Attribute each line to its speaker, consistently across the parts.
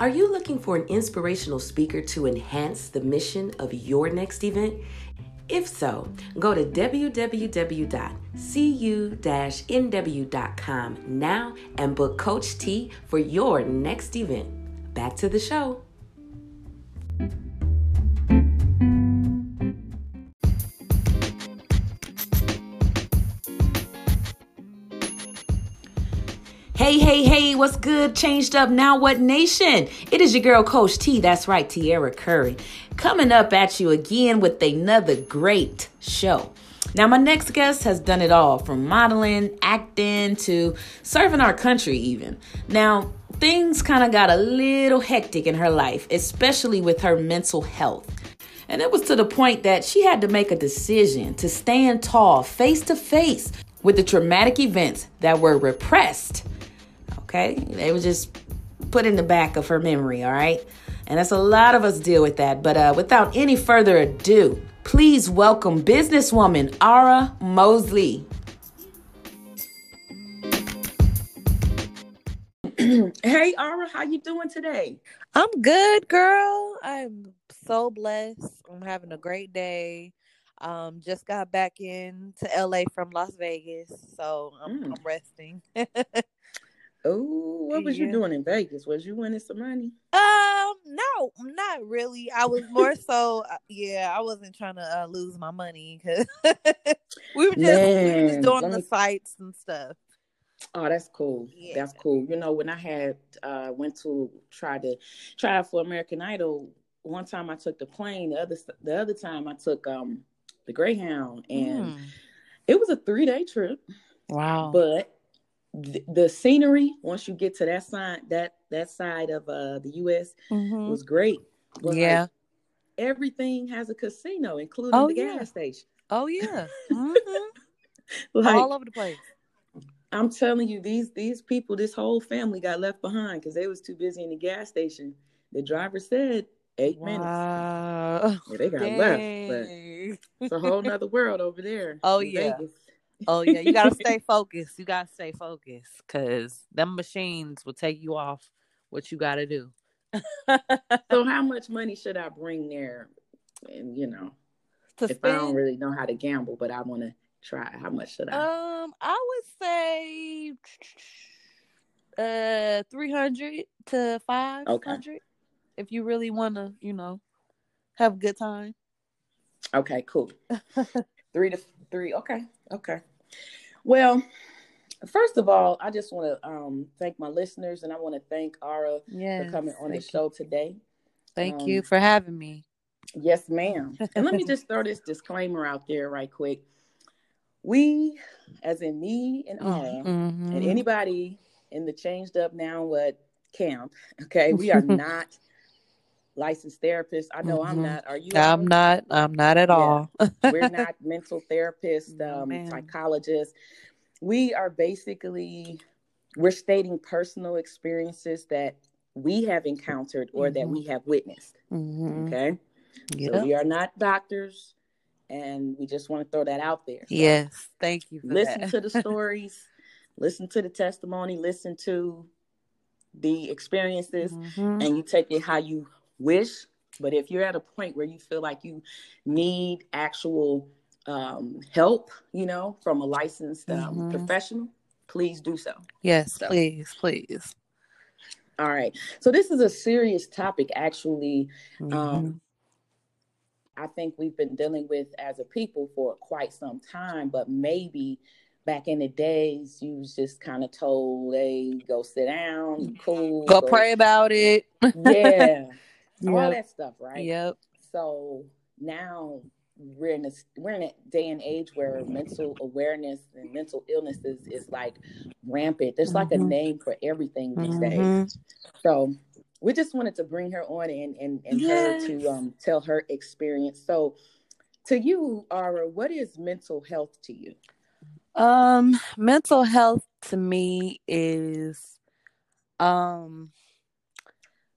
Speaker 1: Are you looking for an inspirational speaker to enhance the mission of your next event? If so, go to www.cu-nw.com now and book Coach T for your next event. Back to the show. Hey, hey, hey, what's good? Changed up now, what nation? It is your girl, Coach T. That's right, Tierra Curry. Coming up at you again with another great show. Now, my next guest has done it all from modeling, acting, to serving our country, even. Now, things kind of got a little hectic in her life, especially with her mental health. And it was to the point that she had to make a decision to stand tall, face to face with the traumatic events that were repressed Okay. They were just put in the back of her memory. All right. And that's a lot of us deal with that. But uh, without any further ado, please welcome businesswoman Ara Mosley. hey Ara, how you doing today?
Speaker 2: I'm good, girl. I'm so blessed. I'm having a great day. Um, just got back in to LA from Las Vegas, so I'm, mm. I'm resting.
Speaker 1: Oh, what was yeah. you doing in Vegas? Was you winning some money?
Speaker 2: Um, no, not really. I was more so, uh, yeah, I wasn't trying to uh, lose my money because we were just Man, we were just doing the me... sites and stuff.
Speaker 1: Oh, that's cool. Yeah. That's cool. You know, when I had uh went to try to try for American Idol, one time I took the plane. The other the other time I took um the Greyhound, and mm. it was a three day trip.
Speaker 2: Wow.
Speaker 1: But the, scenery once you get to that side that that side of uh the US mm-hmm. was great.
Speaker 2: Was yeah.
Speaker 1: Like, everything has a casino, including oh, the yeah. gas station.
Speaker 2: Oh yeah. Mm-hmm. like, All over the place.
Speaker 1: I'm telling you, these these people, this whole family got left behind because they was too busy in the gas station. The driver said eight wow. minutes. Yeah, they got Dang. left, but it's a whole nother world over there.
Speaker 2: Oh yeah. Vegas oh yeah, you gotta stay focused. You gotta stay focused because them machines will take you off what you gotta do.
Speaker 1: so how much money should I bring there? And you know, to if spend, I don't really know how to gamble, but I want to try, how much should
Speaker 2: I? Um, I would say uh three hundred to five hundred. Okay. If you really want to, you know, have a good time.
Speaker 1: Okay, cool. three to three. Okay, okay. Well, first of all, I just want to um, thank my listeners and I want to thank Ara yes, for coming on the show today.
Speaker 2: Thank um, you for having me.
Speaker 1: Yes, ma'am. and let me just throw this disclaimer out there right quick. We, as in me and Ara, mm-hmm. and anybody in the Changed Up Now What camp, okay, we are not licensed therapists. I know mm-hmm. I'm not. Are you?
Speaker 2: I'm not. I'm not at yeah. all.
Speaker 1: We're not mental therapists, um, psychologists. We are basically we're stating personal experiences that we have encountered or mm-hmm. that we have witnessed. Mm-hmm. Okay. Yep. So we are not doctors, and we just want to throw that out there. So
Speaker 2: yes, thank you.
Speaker 1: listen
Speaker 2: that.
Speaker 1: to the stories, listen to the testimony, listen to the experiences, mm-hmm. and you take it how you wish, but if you're at a point where you feel like you need actual um, help, you know, from a licensed um, mm-hmm. professional, please do so.
Speaker 2: Yes, so. please, please.
Speaker 1: All right. So this is a serious topic, actually. Um, mm-hmm. Um, I think we've been dealing with as a people for quite some time, but maybe back in the days, you was just kind of told, "Hey, go sit down, cool,
Speaker 2: go, go pray about it."
Speaker 1: yeah, yep. all that stuff, right?
Speaker 2: Yep.
Speaker 1: So now we're in a we're in a day and age where mental awareness and mental illness is, is like rampant. There's mm-hmm. like a mm-hmm. name for everything these mm-hmm. days. So we just wanted to bring her on and and, and yes. her to um, tell her experience. So to you, Ara, what is mental health to you?
Speaker 2: Um, mental health to me is um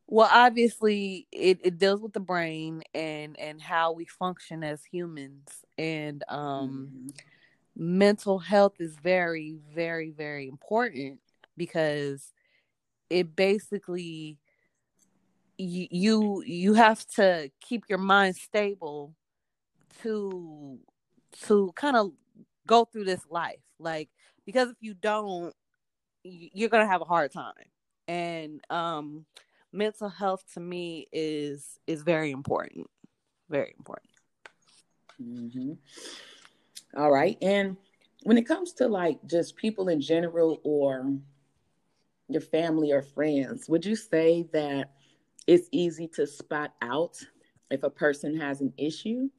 Speaker 2: well, obviously, it, it deals with the brain and and how we function as humans, and um, mm-hmm. mental health is very, very, very important because it basically you you you have to keep your mind stable to to kind of go through this life like because if you don't you're gonna have a hard time and um mental health to me is is very important very important
Speaker 1: mm-hmm. All right and when it comes to like just people in general or your family or friends would you say that it's easy to spot out if a person has an issue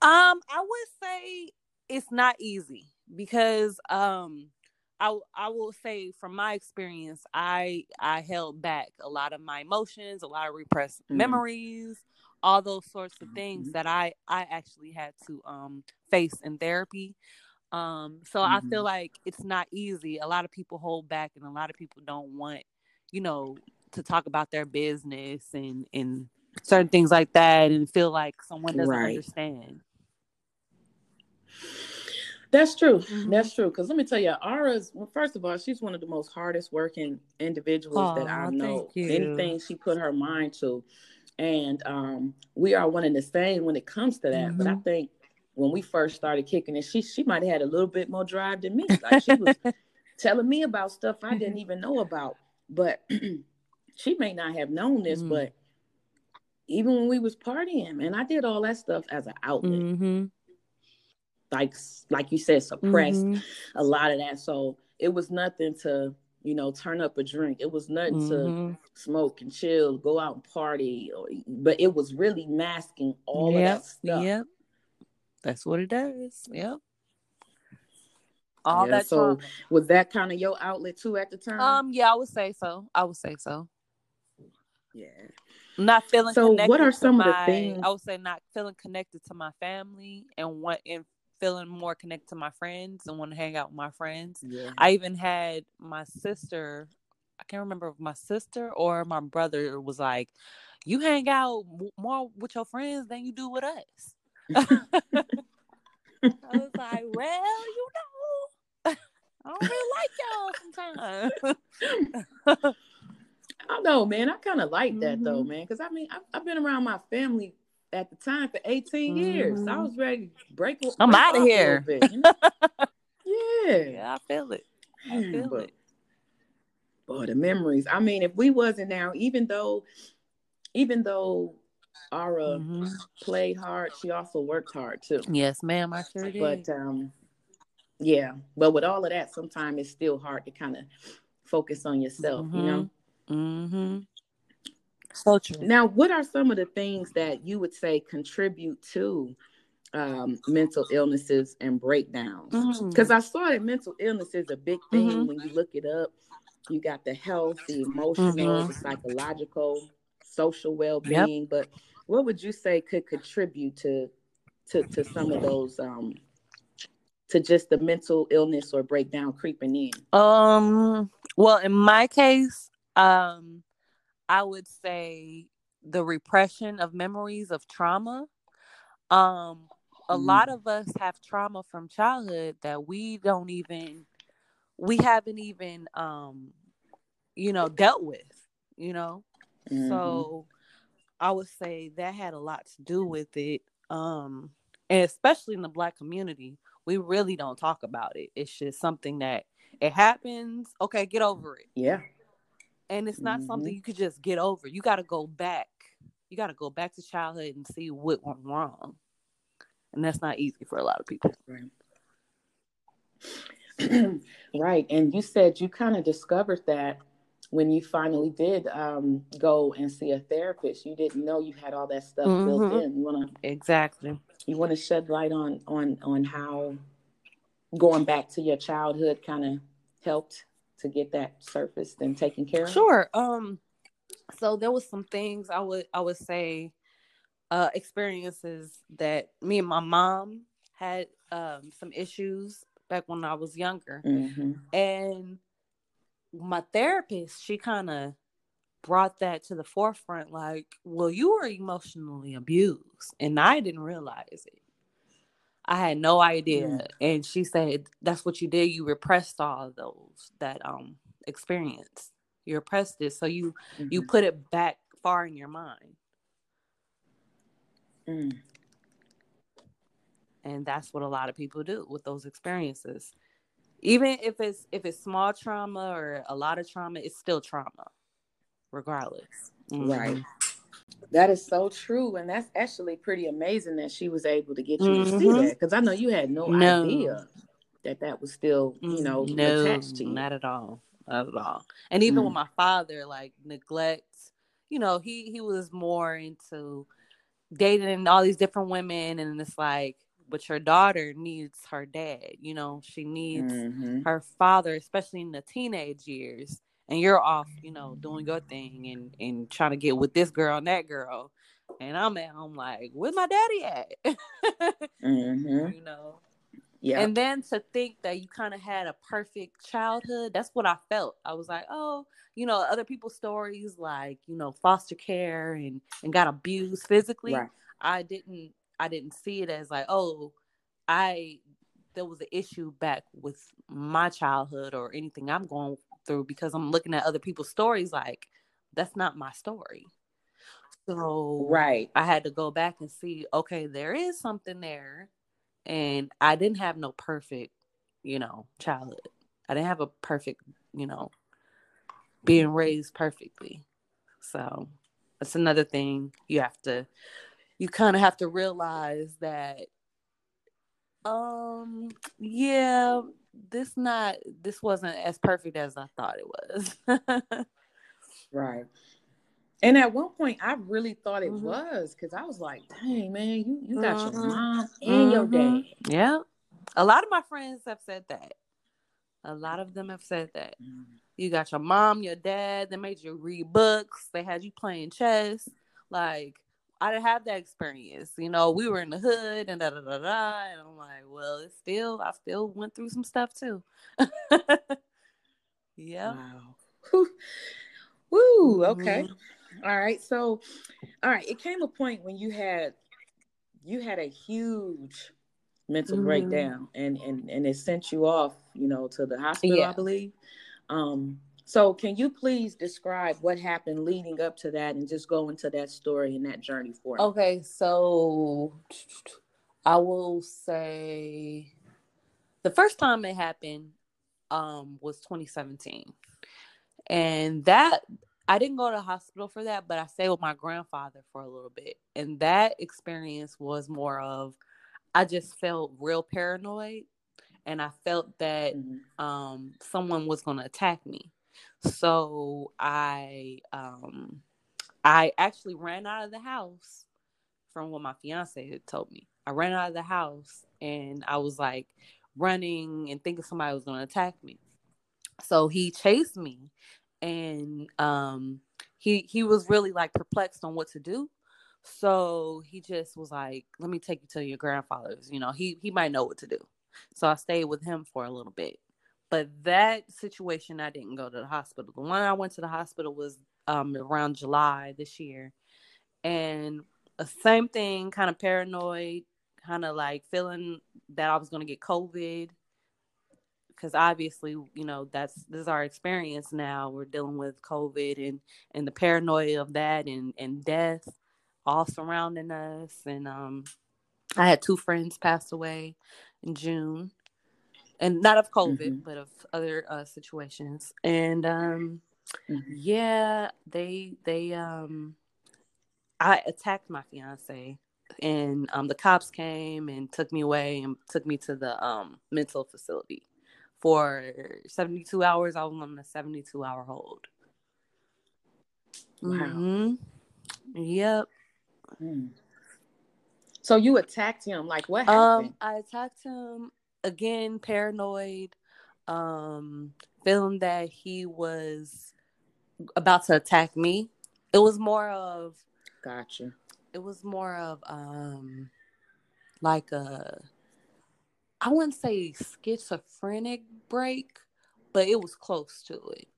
Speaker 2: um i would say it's not easy because um I I will say from my experience, I I held back a lot of my emotions, a lot of repressed mm-hmm. memories, all those sorts of things mm-hmm. that I I actually had to um face in therapy. Um so mm-hmm. I feel mm-hmm. like it's not easy. A lot of people hold back and a lot of people don't want, you know, to talk about their business and and certain things like that and feel like someone doesn't right. understand.
Speaker 1: That's true. Mm-hmm. That's true. Because let me tell you, Ara's well, first of all, she's one of the most hardest working individuals that I know. Anything she put her mind to, and um, we are one and the same when it comes to that. Mm-hmm. But I mm-hmm. think when we first started kicking it, she she might have had a little bit more drive than me. Like she was telling me about stuff I didn't even know about. But she may not have known this, mm-hmm. but even when we was partying, and I did all that stuff as an outlet. Like like you said suppressed mm-hmm. a lot of that so it was nothing to you know turn up a drink it was nothing mm-hmm. to smoke and chill go out and party or, but it was really masking all yep. of that stuff
Speaker 2: yep that's what it does yep all
Speaker 1: yeah, that so trauma. was that kind of your outlet too at the time
Speaker 2: um yeah i would say so i would say so
Speaker 1: yeah
Speaker 2: not feeling so what are some my, of the things i would say not feeling connected to my family and what and feeling more connected to my friends and want to hang out with my friends. Yeah. I even had my sister, I can't remember if my sister or my brother was like, You hang out more with your friends than you do with us. I was like, Well, you know, I don't really like
Speaker 1: y'all sometimes. I don't know, man. I kind of like that mm-hmm. though, man. Because I mean, I've, I've been around my family at the time for 18 mm-hmm. years. I was ready to break.
Speaker 2: I'm out of here.
Speaker 1: Bit, you know?
Speaker 2: yeah. Yeah, I feel it. I feel but, it.
Speaker 1: Boy, the memories. I mean, if we wasn't now, even though, even though Ara mm-hmm. played hard, she also worked hard too.
Speaker 2: Yes, ma'am. I sure did.
Speaker 1: But um, yeah. But with all of that, sometimes it's still hard to kind of focus on yourself. Mm-hmm. You know.
Speaker 2: Mm-hmm. So true.
Speaker 1: Now, what are some of the things that you would say contribute to um, mental illnesses and breakdowns? Because mm. I saw that mental illness is a big thing mm-hmm. when you look it up. You got the health, the emotional, mm-hmm. the psychological, social well-being. Yep. But what would you say could contribute to to, to some of those um, to just the mental illness or breakdown creeping in?
Speaker 2: Um. Well, in my case, um, I would say the repression of memories of trauma. Um, a mm. lot of us have trauma from childhood that we don't even, we haven't even, um, you know, dealt with, you know? Mm-hmm. So I would say that had a lot to do with it. Um, and especially in the black community, we really don't talk about it. It's just something that it happens. Okay, get over it.
Speaker 1: Yeah
Speaker 2: and it's not mm-hmm. something you could just get over. You got to go back. You got to go back to childhood and see what went wrong. And that's not easy for a lot of people.
Speaker 1: Right. Right. And you said you kind of discovered that when you finally did um, go and see a therapist you didn't know you had all that stuff mm-hmm. built in. You want to
Speaker 2: exactly.
Speaker 1: you want to shed light on on on how going back to your childhood kind of helped to get that surfaced and taken care of?
Speaker 2: Sure. Um, so there was some things I would I would say uh experiences that me and my mom had um some issues back when I was younger. Mm-hmm. And my therapist, she kind of brought that to the forefront like, well, you were emotionally abused and I didn't realize it. I had no idea. Mm. And she said, That's what you did. You repressed all those that um experience. You repressed it. So you mm-hmm. you put it back far in your mind.
Speaker 1: Mm.
Speaker 2: And that's what a lot of people do with those experiences. Even if it's if it's small trauma or a lot of trauma, it's still trauma, regardless.
Speaker 1: Mm-hmm. Right. That is so true, and that's actually pretty amazing that she was able to get you mm-hmm. to see mm-hmm. that because I know you had no, no, idea that that was still, you know, no, attached to you.
Speaker 2: Not at all, not at all. And even mm. with my father, like neglect, you know, he he was more into dating all these different women, and it's like, but your daughter needs her dad. You know, she needs mm-hmm. her father, especially in the teenage years and you're off, you know, doing your thing and and trying to get with this girl and that girl, and I'm at home like, where's my daddy at? mm-hmm. You know. Yeah. And then to think that you kind of had a perfect childhood, that's what I felt. I was like, oh, you know, other people's stories like, you know, foster care and and got abused physically. Right. I didn't I didn't see it as like, oh, I there was an issue back with my childhood or anything I'm going through because I'm looking at other people's stories like that's not my story. So
Speaker 1: right.
Speaker 2: I had to go back and see, okay, there is something there. And I didn't have no perfect, you know, childhood. I didn't have a perfect, you know, being raised perfectly. So that's another thing you have to you kind of have to realize that um yeah this not this wasn't as perfect as I thought it was.
Speaker 1: right. And at one point, I really thought it mm-hmm. was because I was like, "Dang, man, you you got mm-hmm. your mom and mm-hmm. your dad."
Speaker 2: Yeah, a lot of my friends have said that. A lot of them have said that. Mm. You got your mom, your dad. They made you read books. They had you playing chess. Like I didn't have that experience. You know, we were in the hood and da da da da. And I'm like, well, it's still, I still went through some stuff too. yeah.
Speaker 1: Wow. Woo. Okay. Mm-hmm. All right. So, all right. It came a point when you had, you had a huge mental mm-hmm. breakdown and, and, and it sent you off, you know, to the hospital, yeah. I believe. Um, so, can you please describe what happened leading up to that and just go into that story and that journey for
Speaker 2: me? Okay, so I will say the first time it happened um, was 2017. And that I didn't go to the hospital for that, but I stayed with my grandfather for a little bit. And that experience was more of I just felt real paranoid and I felt that mm-hmm. um, someone was going to attack me. So I um I actually ran out of the house from what my fiance had told me. I ran out of the house and I was like running and thinking somebody was going to attack me. So he chased me and um he he was really like perplexed on what to do. So he just was like, "Let me take you to your grandfather's. You know, he he might know what to do." So I stayed with him for a little bit. But that situation, I didn't go to the hospital. The one I went to the hospital was um, around July this year. And the same thing, kind of paranoid, kind of like feeling that I was going to get COVID. Because obviously, you know, that's this is our experience now. We're dealing with COVID and and the paranoia of that and and death all surrounding us. And um, I had two friends pass away in June and not of COVID, mm-hmm. but of other uh, situations. And um, mm-hmm. yeah, they they um, I attacked my fiance, and um, the cops came and took me away and took me to the um mental facility for 72 hours. I was on a 72 hour hold. Wow. Mm-hmm. Yep. Mm.
Speaker 1: So you attacked him. Like what um, happened? Um,
Speaker 2: I attacked him again paranoid um feeling that he was about to attack me it was more of
Speaker 1: gotcha
Speaker 2: it was more of um like a i wouldn't say schizophrenic break but it was close to it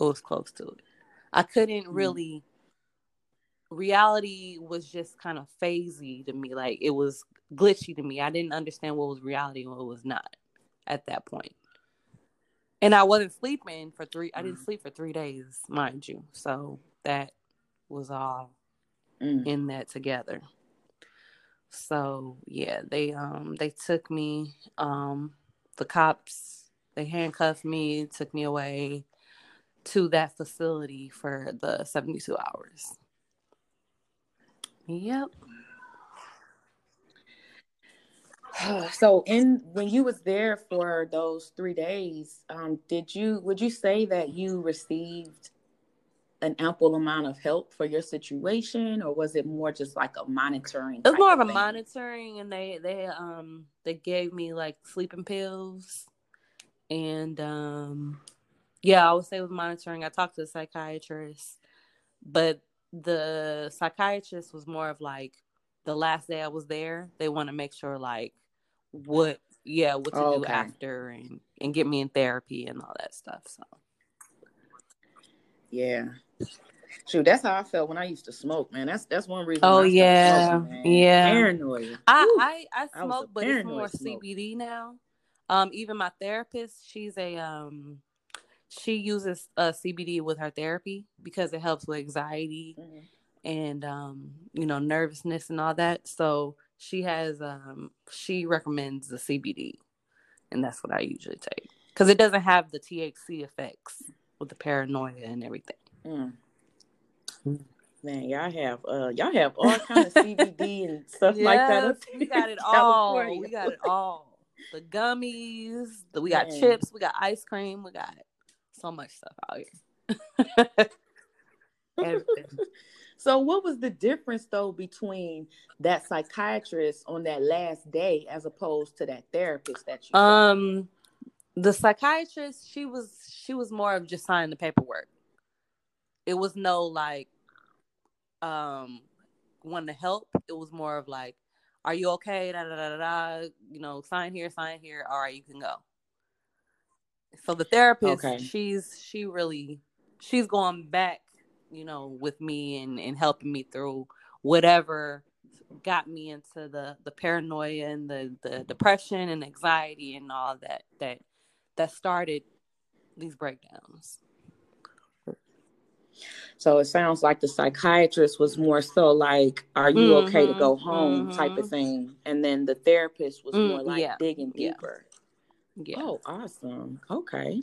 Speaker 2: it was close to it i couldn't mm-hmm. really reality was just kind of phasey to me. Like it was glitchy to me. I didn't understand what was reality and what was not at that point. And I wasn't sleeping for three. I didn't mm. sleep for three days, mind you. So that was all mm. in that together. So yeah, they um they took me um the cops they handcuffed me, took me away to that facility for the 72 hours. Yep.
Speaker 1: So in when you was there for those 3 days, um did you would you say that you received an ample amount of help for your situation or was it more just like a monitoring
Speaker 2: it was more of, of a monitoring and they they um they gave me like sleeping pills and um yeah i would say with monitoring. I talked to a psychiatrist but the psychiatrist was more of like the last day i was there they want to make sure like what yeah what to oh, do after and and get me in therapy and all that stuff so
Speaker 1: yeah Shoot, that's how I felt when I used to smoke, man. That's that's one reason.
Speaker 2: Oh yeah,
Speaker 1: smoking,
Speaker 2: yeah.
Speaker 1: Paranoia.
Speaker 2: I I, I smoke, I but it's more smoke. CBD now. Um, even my therapist, she's a um, she uses uh, CBD with her therapy because it helps with anxiety mm-hmm. and um, you know, nervousness and all that. So she has um, she recommends the CBD, and that's what I usually take because it doesn't have the THC effects with the paranoia and everything. Mm.
Speaker 1: Man, y'all have uh y'all have all kind of CBD and stuff yes, like that.
Speaker 2: We got it all. We got it all. The gummies, the, we got Man. chips, we got ice cream, we got so much stuff out
Speaker 1: here. so what was the difference though between that psychiatrist on that last day as opposed to that therapist that you
Speaker 2: um the psychiatrist she was she was more of just signing the paperwork it was no like um wanting to help. It was more of like, are you okay? Da, da, da, da, You know, sign here, sign here. All right, you can go. So the therapist, okay. she's she really she's going back, you know, with me and and helping me through whatever got me into the the paranoia and the the depression and anxiety and all that that that started these breakdowns.
Speaker 1: So it sounds like the psychiatrist was more so like, "Are you mm-hmm, okay to go home?" Mm-hmm. type of thing, and then the therapist was mm, more like yeah, digging deeper. Yeah. yeah. Oh, awesome. Okay.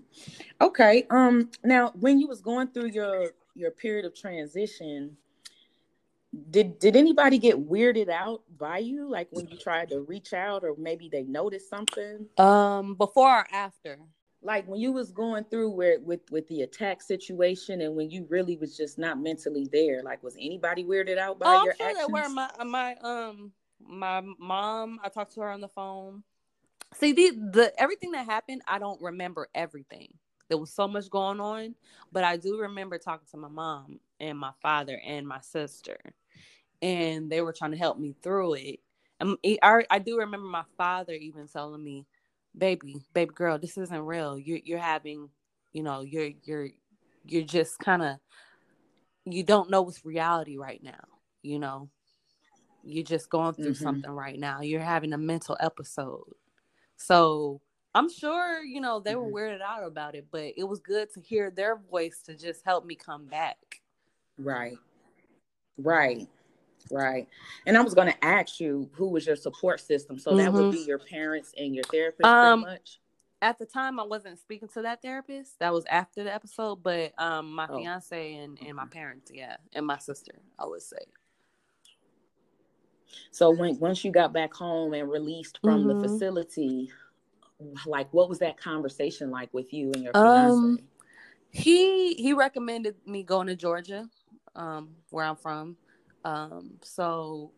Speaker 1: Okay. Um. Now, when you was going through your your period of transition, did did anybody get weirded out by you, like when you tried to reach out, or maybe they noticed something?
Speaker 2: Um. Before or after?
Speaker 1: like when you was going through where with with the attack situation and when you really was just not mentally there like was anybody weirded out by oh, your I'm sure actions?
Speaker 2: where my my um my mom i talked to her on the phone see the the everything that happened i don't remember everything there was so much going on but i do remember talking to my mom and my father and my sister and they were trying to help me through it and I, I do remember my father even telling me baby, baby girl, this isn't real. You're you're having, you know, you're you're you're just kind of you don't know what's reality right now. You know, you're just going through mm-hmm. something right now. You're having a mental episode. So I'm sure, you know, they mm-hmm. were weirded out about it, but it was good to hear their voice to just help me come back.
Speaker 1: Right. Right. Right. And I was going to ask you who was your support system. So mm-hmm. that would mm-hmm. be your parents and your therapist um, pretty much.
Speaker 2: At the time I wasn't speaking to that therapist. That was after the episode, but um my oh. fiance and, and my parents, yeah, and my sister, I would say.
Speaker 1: So when once you got back home and released from mm-hmm. the facility, like what was that conversation like with you and your fiance? Um,
Speaker 2: he he recommended me going to Georgia, um, where I'm from. Um, so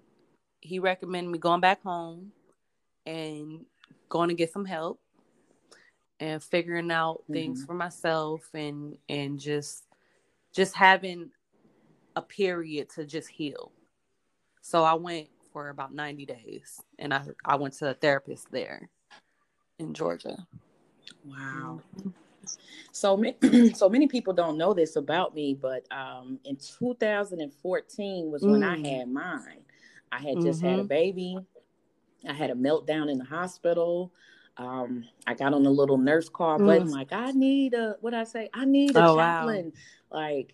Speaker 2: he recommended me going back home and going to get some help and figuring out mm-hmm. things for myself and and just just having a period to just heal. So I went for about 90 days and I I went to a therapist there in Georgia.
Speaker 1: Wow. Mm-hmm. So, so many people don't know this about me, but um, in 2014 was when mm. I had mine. I had just mm-hmm. had a mm-hmm. baby. I had a meltdown in the hospital. Um, I got on a little nurse call mm. button, like I need a what I say, I need a oh, chaplain. Wow. Like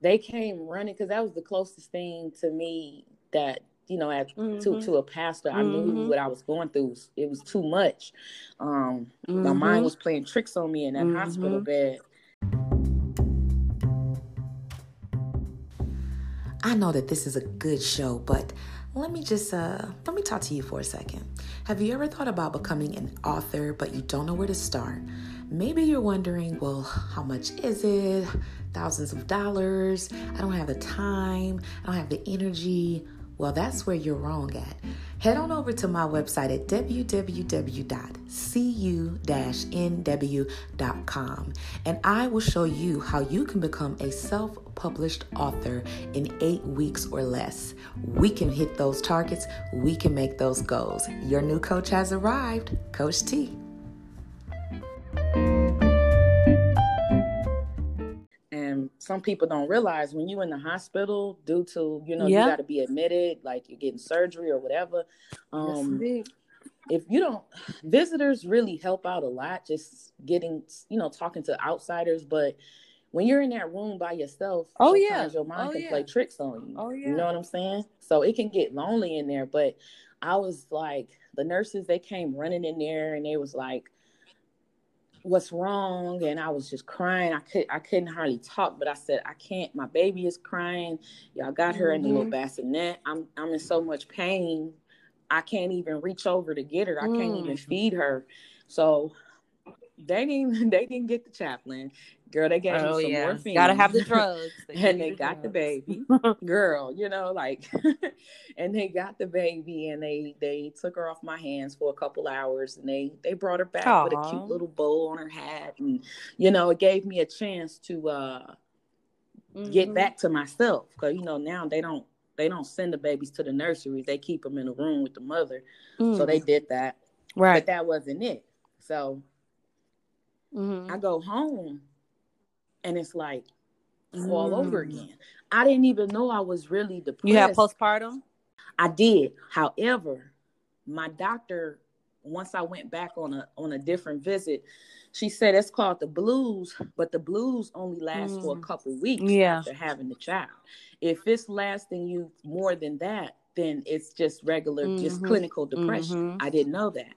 Speaker 1: they came running because that was the closest thing to me that you know at, mm-hmm. to to a pastor i knew mm-hmm. what i was going through it was too much um mm-hmm. my mind mm-hmm. was playing tricks on me in that hospital mm-hmm. bed
Speaker 3: I know that this is a good show, but let me just uh let me talk to you for a second. Have you ever thought about becoming an author but you don't know where to start? Maybe you're wondering, well, how much is it? Thousands of dollars. I don't have the time. I don't have the energy. Well, that's where you're wrong at. Head on over to my website at www.cu-nw.com and I will show you how you can become a self published author in eight weeks or less. We can hit those targets, we can make those goals. Your new coach has arrived, Coach T.
Speaker 1: some people don't realize when you're in the hospital due to you know yeah. you got to be admitted like you're getting surgery or whatever um if you don't visitors really help out a lot just getting you know talking to outsiders but when you're in that room by yourself
Speaker 2: oh yeah
Speaker 1: your mind
Speaker 2: oh,
Speaker 1: can
Speaker 2: yeah.
Speaker 1: play tricks on you
Speaker 2: oh yeah
Speaker 1: you know what i'm saying so it can get lonely in there but i was like the nurses they came running in there and they was like what's wrong and i was just crying i could i couldn't hardly talk but i said i can't my baby is crying y'all got her mm-hmm. in the little mm-hmm. bassinet i'm i'm in so much pain i can't even reach over to get her i can't even mm. feed her so they didn't they didn't get the chaplain girl they gave oh, me some yeah. morphine
Speaker 2: gotta have the drugs
Speaker 1: they and they the got drugs. the baby girl you know like and they got the baby and they they took her off my hands for a couple hours and they they brought her back Aww. with a cute little bow on her hat and you know it gave me a chance to uh mm-hmm. get back to myself because you know now they don't they don't send the babies to the nurseries they keep them in a room with the mother mm. so they did that
Speaker 2: right
Speaker 1: but that wasn't it so Mm-hmm. I go home and it's like mm. all over mm. again. I didn't even know I was really depressed.
Speaker 2: You had postpartum?
Speaker 1: I did. However, my doctor, once I went back on a on a different visit, she said it's called the blues, but the blues only last mm. for a mm. couple weeks
Speaker 2: yeah.
Speaker 1: after having the child. If it's lasting you more than that, then it's just regular, mm-hmm. just clinical depression. Mm-hmm. I didn't know that.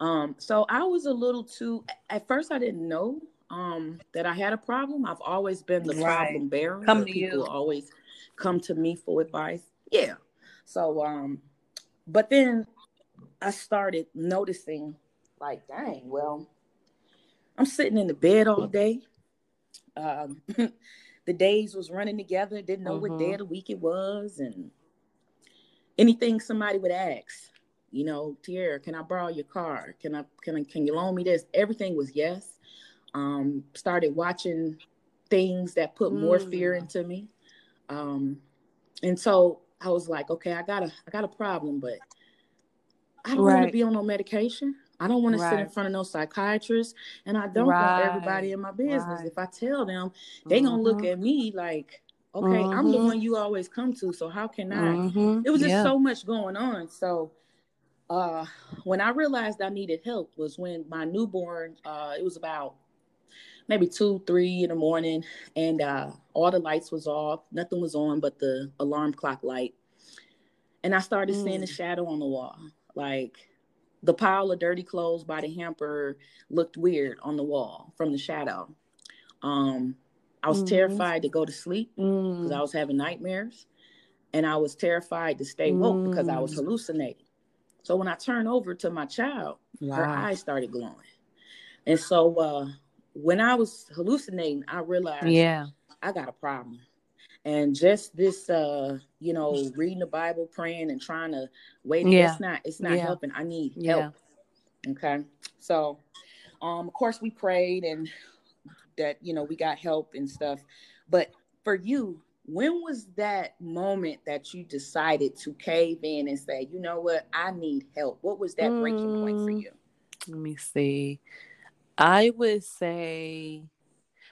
Speaker 1: Um, so I was a little too. At first, I didn't know um, that I had a problem. I've always been the right. problem bearer.
Speaker 2: Come to
Speaker 1: people
Speaker 2: you.
Speaker 1: always come to me for advice. Yeah. So, um, but then I started noticing, like, dang, well, I'm sitting in the bed all day. Um, the days was running together. Didn't know what day mm-hmm. of the week it was, and anything somebody would ask you know, Tierra, can I borrow your car? Can I can I can you loan me this? Everything was yes. Um, started watching things that put mm. more fear mm. into me. Um, and so I was like, okay, I got a I got a problem, but I don't right. want to be on no medication. I don't want right. to sit in front of no psychiatrist, and I don't right. want everybody in my business. If I tell them, they mm-hmm. gonna look mm-hmm. at me like, okay, mm-hmm. I'm the mm-hmm. one you always come to, so how can I? Mm-hmm. It was just yeah. so much going on. So uh, when I realized I needed help was when my newborn, uh, it was about maybe two, three in the morning, and uh, all the lights was off. Nothing was on but the alarm clock light. And I started mm. seeing a shadow on the wall. Like the pile of dirty clothes by the hamper looked weird on the wall from the shadow. Um, I was mm-hmm. terrified to go to sleep because mm. I was having nightmares. And I was terrified to stay woke mm. because I was mm. hallucinating. So when I turned over to my child, wow. her eyes started glowing. And so uh, when I was hallucinating, I realized,
Speaker 2: yeah,
Speaker 1: I got a problem. And just this, uh, you know, reading the Bible, praying, and trying to wait, yeah. it's not, it's not yeah. helping. I need help. Yeah. Okay. So, um, of course, we prayed and that you know we got help and stuff. But for you, when was that moment that you decided to cave in and say, you know what, I need help? What was that breaking mm, point for mm, you?
Speaker 2: Let me see. I would say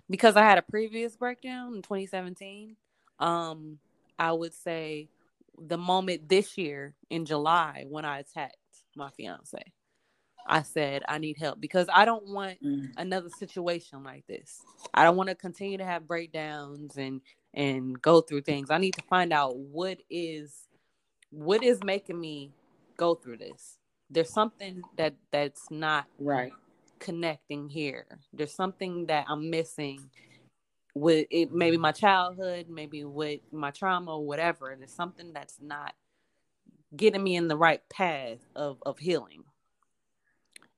Speaker 2: because I had a previous breakdown in 2017, um, I would say the moment this year in July when I attacked my fiance. I said I need help because I don't want mm. another situation like this. I don't want to continue to have breakdowns and and go through things. I need to find out what is what is making me go through this. There's something that that's not
Speaker 1: right
Speaker 2: connecting here. There's something that I'm missing with it maybe my childhood, maybe with my trauma or whatever. There's something that's not getting me in the right path of of healing.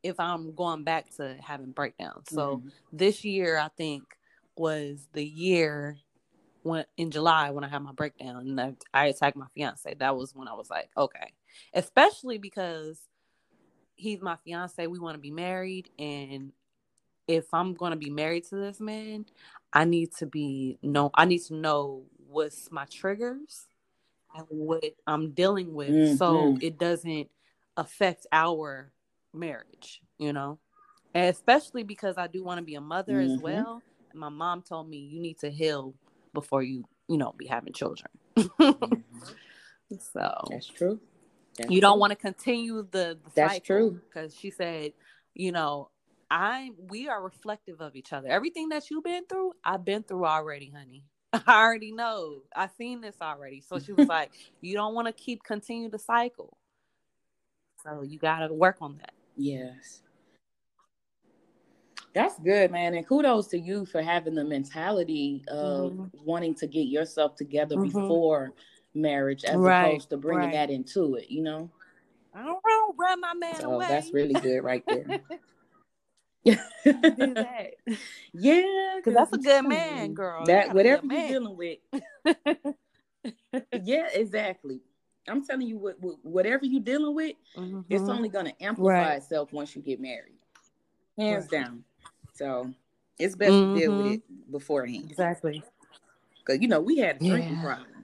Speaker 2: If I'm going back to having breakdowns. So mm-hmm. this year I think was the year when in July when I had my breakdown and I, I attacked my fiance. That was when I was like, okay. Especially because he's my fiance, we want to be married and if I'm going to be married to this man, I need to be know I need to know what's my triggers and what I'm dealing with mm-hmm. so it doesn't affect our marriage, you know? And especially because I do want to be a mother mm-hmm. as well. And my mom told me you need to heal before you, you know, be having children. mm-hmm. So
Speaker 1: that's true.
Speaker 2: That's you don't want to continue the, the
Speaker 1: that's true
Speaker 2: because she said, you know, I'm we are reflective of each other. Everything that you've been through, I've been through already, honey. I already know. I've seen this already. So she was like, you don't want to keep continue the cycle. So you got to work on that.
Speaker 1: Yes. That's good, man. And kudos to you for having the mentality of mm-hmm. wanting to get yourself together mm-hmm. before marriage as right. opposed to bringing right. that into it, you know?
Speaker 2: I don't know, run my man
Speaker 1: so
Speaker 2: away.
Speaker 1: That's really good right there. that. Yeah,
Speaker 2: because that's a good man, girl.
Speaker 1: That whatever you're dealing with. yeah, exactly. I'm telling you, what, whatever you're dealing with, mm-hmm. it's only going to amplify right. itself once you get married, hands right. down. So it's best mm-hmm. to deal with it mm-hmm. beforehand.
Speaker 2: Exactly.
Speaker 1: Because you know we had a drinking yeah. problem,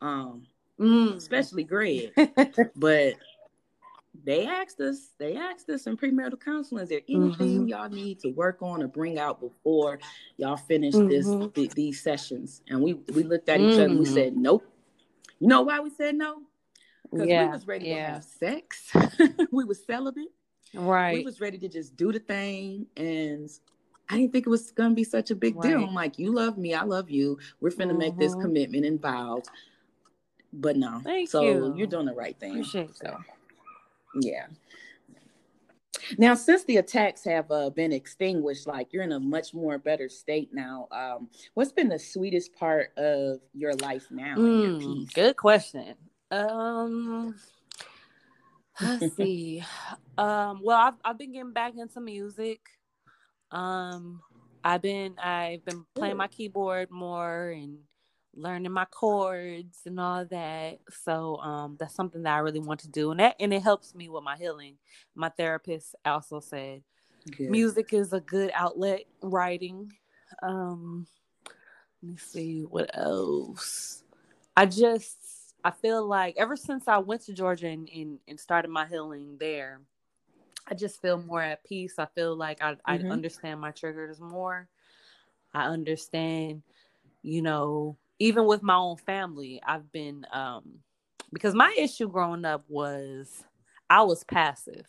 Speaker 1: um, mm. especially Greg, but they asked us, they asked us in premarital counseling, is there anything mm-hmm. y'all need to work on or bring out before y'all finish mm-hmm. this th- these sessions? And we we looked at each mm-hmm. other and we mm-hmm. said, Nope. You know why we said no? Because yeah, we was ready yeah. to have sex. we was celibate.
Speaker 2: Right.
Speaker 1: We was ready to just do the thing. And I didn't think it was gonna be such a big right. deal. I'm like, you love me, I love you. We're finna make this mm-hmm. commitment and vows. But no.
Speaker 2: Thank
Speaker 1: so
Speaker 2: you.
Speaker 1: you're doing the right thing.
Speaker 2: Appreciate so. that.
Speaker 1: Yeah. Now, since the attacks have uh, been extinguished, like you're in a much more better state now. Um, what's been the sweetest part of your life now? Mm, your
Speaker 2: good question. Um, let's see. um, well, I've I've been getting back into music. Um, I've been I've been playing my keyboard more and learning my chords and all that. So um, that's something that I really want to do, and that and it helps me with my healing. My therapist also said good. music is a good outlet. Writing. Um, let me see what else. I just I feel like ever since I went to Georgia and, and, and started my healing there, I just feel more at peace. I feel like I, mm-hmm. I understand my triggers more. I understand, you know, even with my own family, I've been um because my issue growing up was I was passive.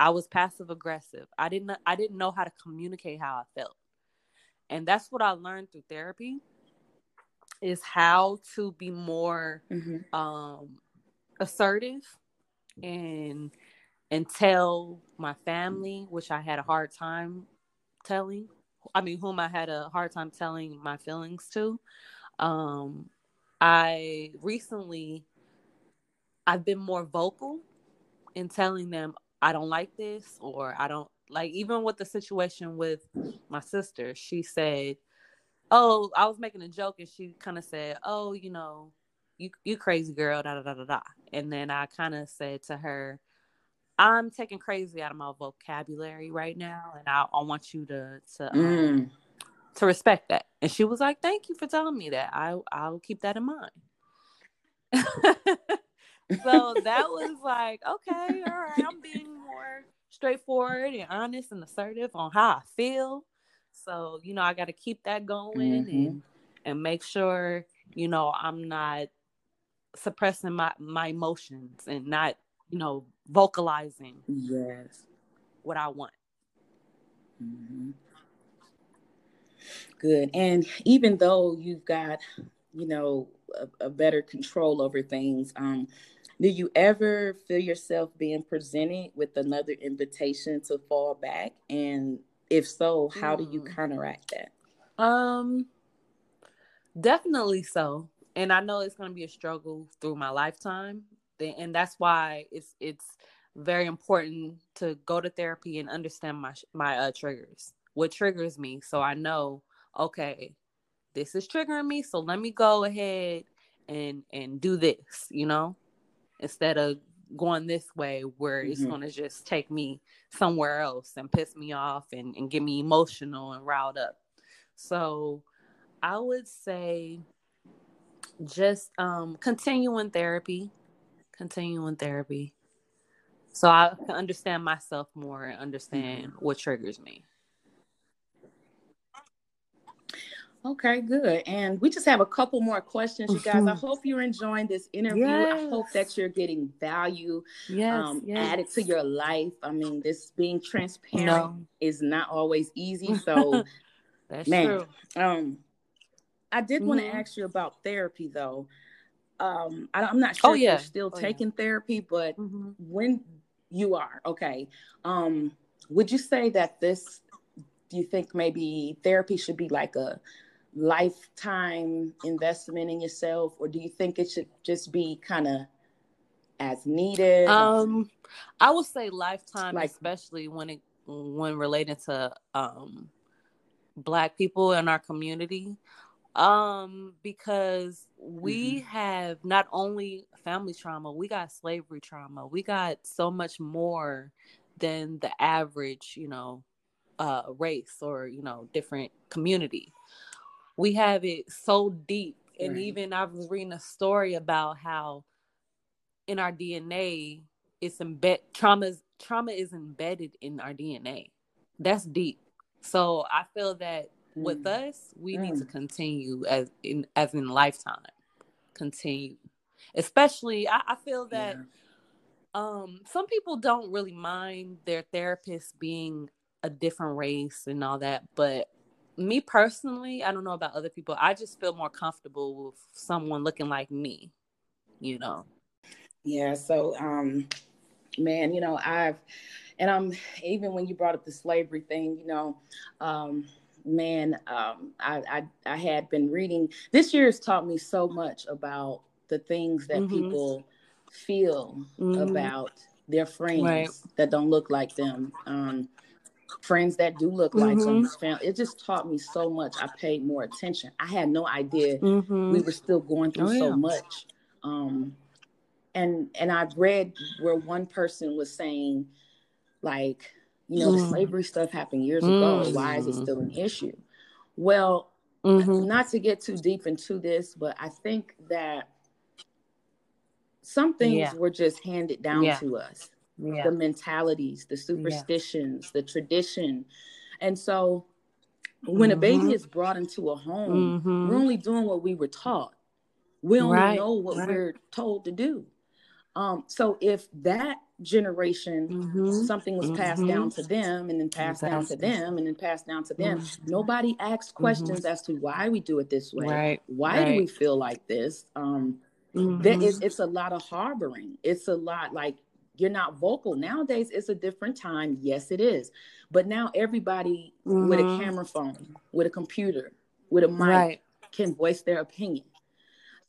Speaker 2: I was passive aggressive. I didn't I didn't know how to communicate how I felt. And that's what I learned through therapy is how to be more mm-hmm. um assertive and and tell my family, which I had a hard time telling. I mean, whom I had a hard time telling my feelings to. Um, I recently, I've been more vocal in telling them I don't like this or I don't like even with the situation with my sister. She said, "Oh, I was making a joke," and she kind of said, "Oh, you know, you you crazy girl, da da da da da." And then I kind of said to her, "I'm taking crazy out of my vocabulary right now, and I, I want you to to um, mm to respect that. And she was like, "Thank you for telling me that. I I'll keep that in mind." so that was like, okay, all right, I'm being more straightforward and honest and assertive on how I feel. So, you know, I got to keep that going mm-hmm. and and make sure, you know, I'm not suppressing my my emotions and not, you know, vocalizing
Speaker 1: yes
Speaker 2: what I want.
Speaker 1: Mm-hmm. Good. And even though you've got, you know, a, a better control over things, um, do you ever feel yourself being presented with another invitation to fall back? And if so, how mm. do you mm. counteract that?
Speaker 2: Um, definitely so. And I know it's going to be a struggle through my lifetime, and that's why it's it's very important to go to therapy and understand my my uh, triggers. What triggers me, so I know, okay, this is triggering me, so let me go ahead and and do this, you know, instead of going this way where mm-hmm. it's going to just take me somewhere else and piss me off and, and get me emotional and riled up. So I would say just um continuing therapy, continuing therapy. So I can understand myself more and understand mm-hmm. what triggers me.
Speaker 1: Okay, good. And we just have a couple more questions, you guys. I hope you're enjoying this interview. Yes. I hope that you're getting value yes, um, yes. added to your life. I mean, this being transparent no. is not always easy. So,
Speaker 2: That's man, true.
Speaker 1: Um, I did mm-hmm. want to ask you about therapy, though. Um, I, am not sure oh, yeah. if you're still oh, taking yeah. therapy, but mm-hmm. when you are, okay, um, would you say that this? Do you think maybe therapy should be like a lifetime investment in yourself, or do you think it should just be kind of as needed?
Speaker 2: Um, I would say lifetime, like, especially when it when related to um black people in our community um because we mm-hmm. have not only family trauma we got slavery trauma we got so much more than the average you know uh race or you know different community we have it so deep and right. even i was reading a story about how in our dna it's embedded trauma trauma is embedded in our dna that's deep so i feel that with mm. us, we mm. need to mm. continue as in as in lifetime. Continue. Especially I, I feel that yeah. um some people don't really mind their therapist being a different race and all that, but me personally, I don't know about other people. I just feel more comfortable with someone looking like me, you know.
Speaker 1: Yeah, so um man, you know, I've and I'm even when you brought up the slavery thing, you know, um man, um, I, I, I had been reading. This year has taught me so much about the things that mm-hmm. people feel mm-hmm. about their friends right. that don't look like them. Um, friends that do look like mm-hmm. family. It just taught me so much. I paid more attention. I had no idea mm-hmm. we were still going through oh, so yeah. much. Um, and and I've read where one person was saying, like, you know, mm. the slavery stuff happened years mm. ago. Why is it still an issue? Well, mm-hmm. not to get too deep into this, but I think that some things yeah. were just handed down yeah. to us. Yeah. The mentalities, the superstitions, the tradition. And so when mm-hmm. a baby mm-hmm. is brought into a home, mm-hmm. we're only doing what we were taught. We only right. know what right. we're told to do. Um, so if that generation mm-hmm. something was passed mm-hmm. down to them and then passed down to them and then passed down to them mm-hmm. nobody mm-hmm. questions as to why we do it this way
Speaker 2: right.
Speaker 1: why do we feel like this um that is, it's a lot of harboring it's a lot like you're not vocal nowadays it's a different time yes it is but now everybody with a mm-hmm. camera phone with a computer with a mic right. can voice their opinion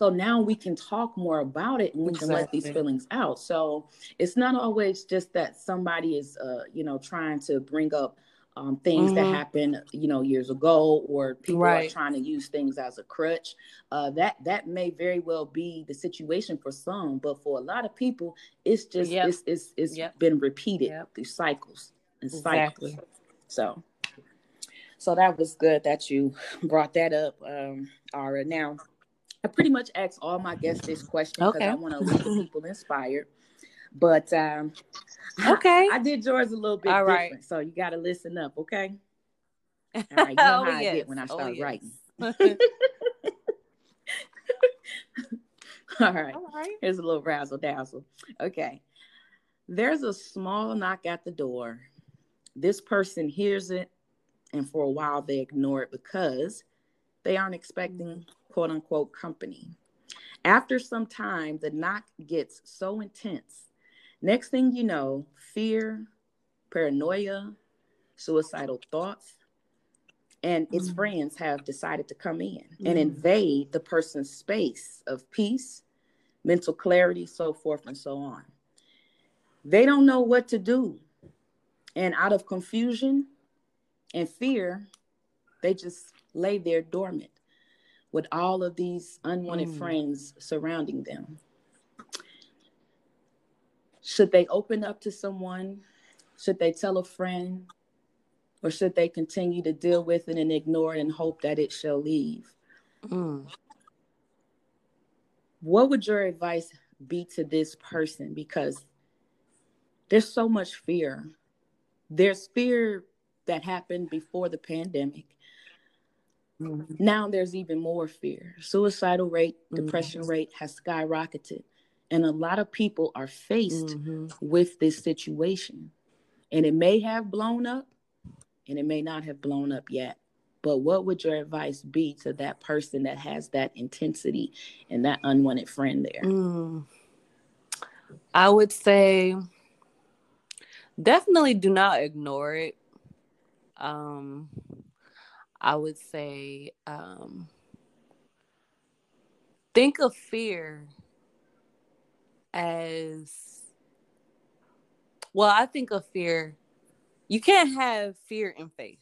Speaker 1: so now we can talk more about it and we exactly. can let these feelings out. So it's not always just that somebody is, uh, you know, trying to bring up um, things mm-hmm. that happened, you know, years ago, or people right. are trying to use things as a crutch. Uh, that that may very well be the situation for some, but for a lot of people, it's just yep. it's it's, it's yep. been repeated yep. through cycles and exactly. cycles. So, so that was good that you brought that up, um, Aura. Now, I pretty much ask all my guests this question because okay. I want to leave people inspired. But um,
Speaker 2: okay,
Speaker 1: I, I, did yours a little bit all different, right. so you got to listen up, okay? All right, you know oh, how yes. I get when I oh, start oh, yes. writing. all, right. all right, here's a little razzle dazzle. Okay, there's a small knock at the door. This person hears it And for a while, they ignore it because they aren't expecting quote unquote company. After some time, the knock gets so intense. Next thing you know, fear, paranoia, suicidal thoughts, and its mm. friends have decided to come in mm. and invade the person's space of peace, mental clarity, so forth and so on. They don't know what to do. And out of confusion and fear, they just lay there dormant with all of these unwanted mm. friends surrounding them. Should they open up to someone? Should they tell a friend? Or should they continue to deal with it and ignore it and hope that it shall leave? Mm. What would your advice be to this person? Because there's so much fear. There's fear that happened before the pandemic. Mm-hmm. Now there's even more fear. Suicidal rate, mm-hmm. depression rate has skyrocketed. And a lot of people are faced mm-hmm. with this situation. And it may have blown up and it may not have blown up yet. But what would your advice be to that person that has that intensity and that unwanted friend there? Mm.
Speaker 2: I would say definitely do not ignore it. Um, I would say um, think of fear as well, I think of fear. You can't have fear and faith.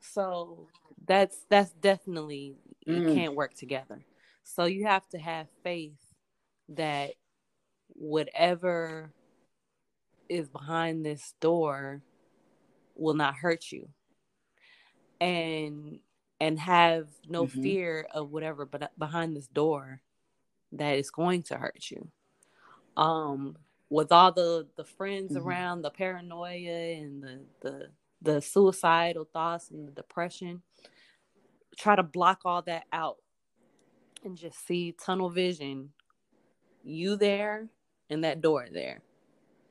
Speaker 2: So that's that's definitely mm. it can't work together. So you have to have faith that whatever is behind this door will not hurt you and and have no mm-hmm. fear of whatever but behind this door that is going to hurt you um with all the the friends mm-hmm. around the paranoia and the the the suicidal thoughts and the depression try to block all that out and just see tunnel vision you there and that door there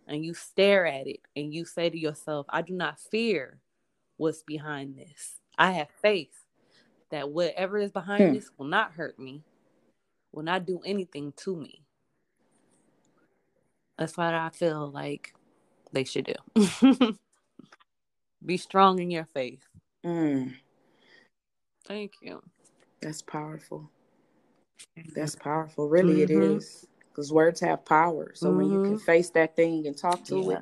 Speaker 2: and you stare at it and you say to yourself, I do not fear what's behind this. I have faith that whatever is behind hmm. this will not hurt me, will not do anything to me. That's what I feel like they should do. Be strong in your faith. Mm. Thank you.
Speaker 1: That's powerful. That's powerful. Really, mm-hmm. it is because words have power. So mm-hmm. when you can mm-hmm. face that thing and talk to yeah.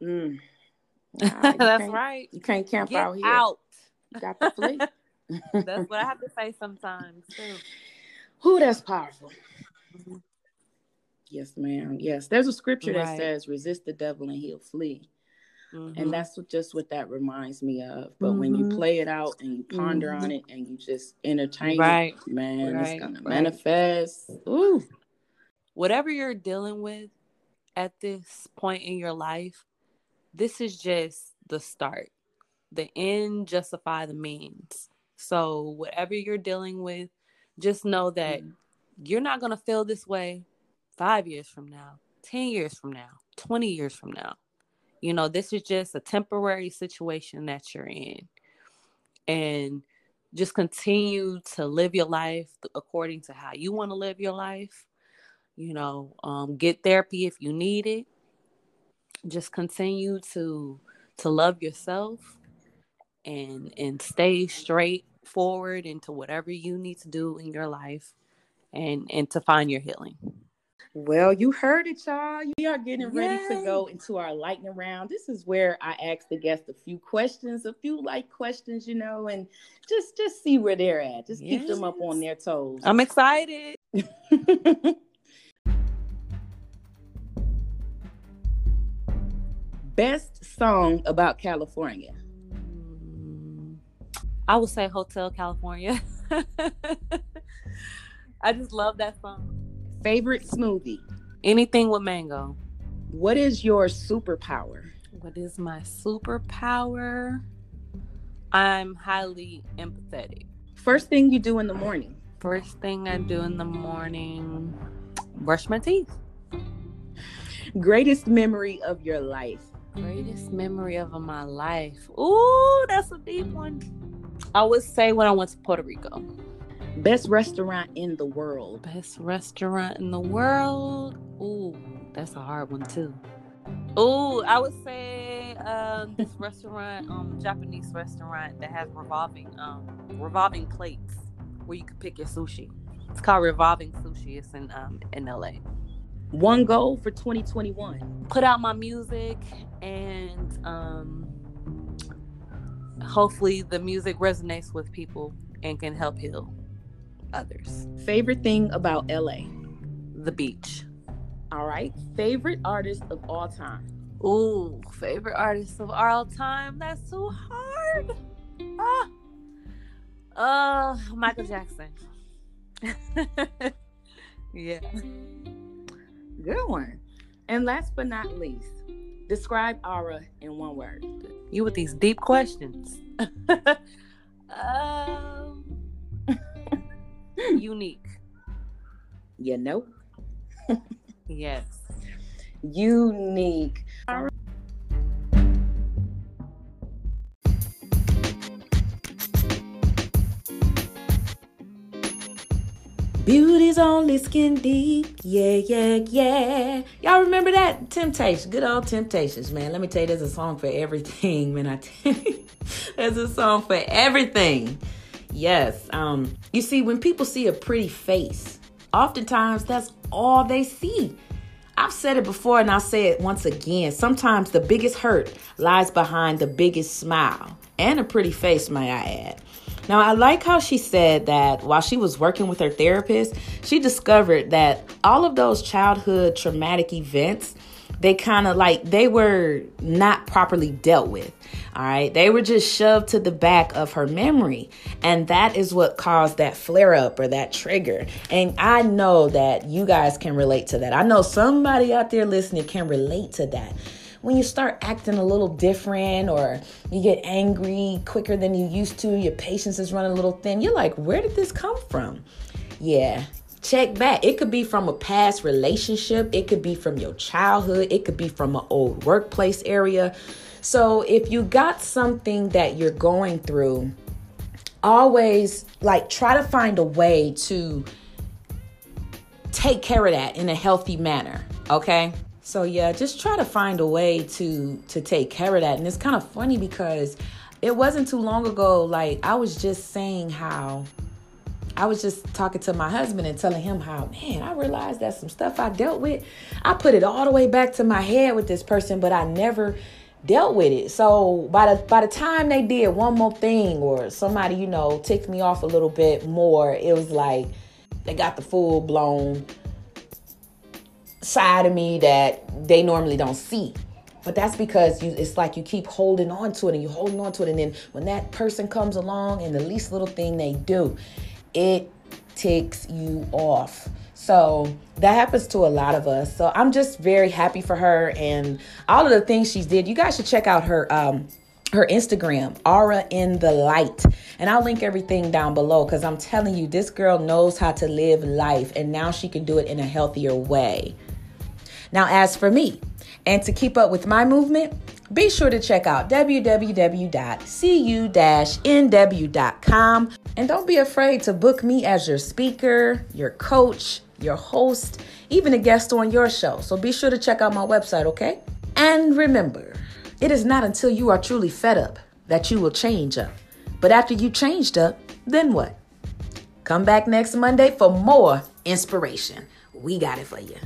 Speaker 1: it, mm,
Speaker 2: nah, that's right.
Speaker 1: You can't camp
Speaker 2: Get
Speaker 1: out here.
Speaker 2: Out.
Speaker 1: You got to flee.
Speaker 2: that's what I have to say sometimes too.
Speaker 1: Who that's powerful. Mm-hmm. Yes, ma'am. Yes, there's a scripture right. that says, "Resist the devil and he'll flee." Mm-hmm. And that's just what that reminds me of. But mm-hmm. when you mm-hmm. play it out and you ponder on mm-hmm. it and you just entertain right. it, man, right. it's gonna right. manifest. Ooh
Speaker 2: whatever you're dealing with at this point in your life, this is just the start. The end justify the means. So whatever you're dealing with, just know that mm. you're not going to feel this way 5 years from now, 10 years from now, 20 years from now. You know, this is just a temporary situation that you're in. And just continue to live your life according to how you want to live your life you know um, get therapy if you need it just continue to to love yourself and and stay straight forward into whatever you need to do in your life and and to find your healing
Speaker 1: well, you heard it, y'all. We are getting ready Yay. to go into our lightning round. This is where I ask the guests a few questions, a few light questions, you know, and just just see where they're at. Just yes. keep them up on their toes.
Speaker 2: I'm excited.
Speaker 1: best song about California?
Speaker 2: I would say Hotel California. I just love that song.
Speaker 1: Favorite smoothie?
Speaker 2: Anything with mango.
Speaker 1: What is your superpower?
Speaker 2: What is my superpower? I'm highly empathetic.
Speaker 1: First thing you do in the morning?
Speaker 2: First thing I do in the morning, brush my teeth.
Speaker 1: Greatest memory of your life?
Speaker 2: Greatest memory of my life. Ooh, that's a deep one. I would say when I went to Puerto Rico.
Speaker 4: Best restaurant in the world.
Speaker 2: Best restaurant in the world. Ooh, that's a hard one too. Ooh, I would say um, this restaurant, um, Japanese restaurant that has revolving, um, revolving plates where you can pick your sushi. It's called Revolving Sushi. It's in um in LA.
Speaker 4: One goal for 2021.
Speaker 2: Put out my music and um hopefully the music resonates with people and can help heal others.
Speaker 4: Favorite thing about LA?
Speaker 2: The beach.
Speaker 4: All right. Favorite artist of all time?
Speaker 2: Ooh, favorite artist of all time? That's too hard. Ah. Uh, Michael Jackson. yeah.
Speaker 4: Good one. And last but not least, describe Aura in one word.
Speaker 2: You with these deep questions. um, unique.
Speaker 4: You know?
Speaker 2: yes.
Speaker 4: Unique.
Speaker 1: Beauty's only skin deep. Yeah, yeah, yeah. Y'all remember that? Temptation. Good old Temptations, man. Let me tell you, there's a song for everything, man. I tell you, there's a song for everything. Yes. Um, you see, when people see a pretty face, oftentimes that's all they see. I've said it before and I'll say it once again. Sometimes the biggest hurt lies behind the biggest smile and a pretty face, may I add. Now, I like how she said that while she was working with her therapist, she discovered that all of those childhood traumatic events, they kind of like they were not properly dealt with. All right. They were just shoved to the back of her memory. And that is what caused that flare up or that trigger. And I know that you guys can relate to that. I know somebody out there listening can relate to that when you start acting a little different or you get angry quicker than you used to, your patience is running a little thin, you're like, where did this come from? Yeah, check back. It could be from a past relationship, it could be from your childhood, it could be from an old workplace area. So if you got something that you're going through, always like try to find a way to take care of that in a healthy manner, okay? So yeah, just try to find a way to to take care of that. And it's kind of funny because it wasn't too long ago like I was just saying how I was just talking to my husband and telling him how, man, I realized that some stuff I dealt with, I put it all the way back to my head with this person, but I never dealt with it. So by the by the time they did one more thing or somebody, you know, ticked me off a little bit more, it was like they got the full blown side of me that they normally don't see. But that's because you, it's like you keep holding on to it and you're holding on to it. And then when that person comes along and the least little thing they do, it ticks you off. So that happens to a lot of us. So I'm just very happy for her and all of the things she did. You guys should check out her um her Instagram, Aura in the Light. And I'll link everything down below because I'm telling you, this girl knows how to live life and now she can do it in a healthier way. Now, as for me, and to keep up with my movement, be sure to check out www.cu-nw.com and don't be afraid to book me as your speaker, your coach, your host, even a guest on your show. So be sure to check out my website, okay? And remember, it is not until you are truly fed up that you will change up. But after you changed up, then what? Come back next Monday for more inspiration. We got it for you.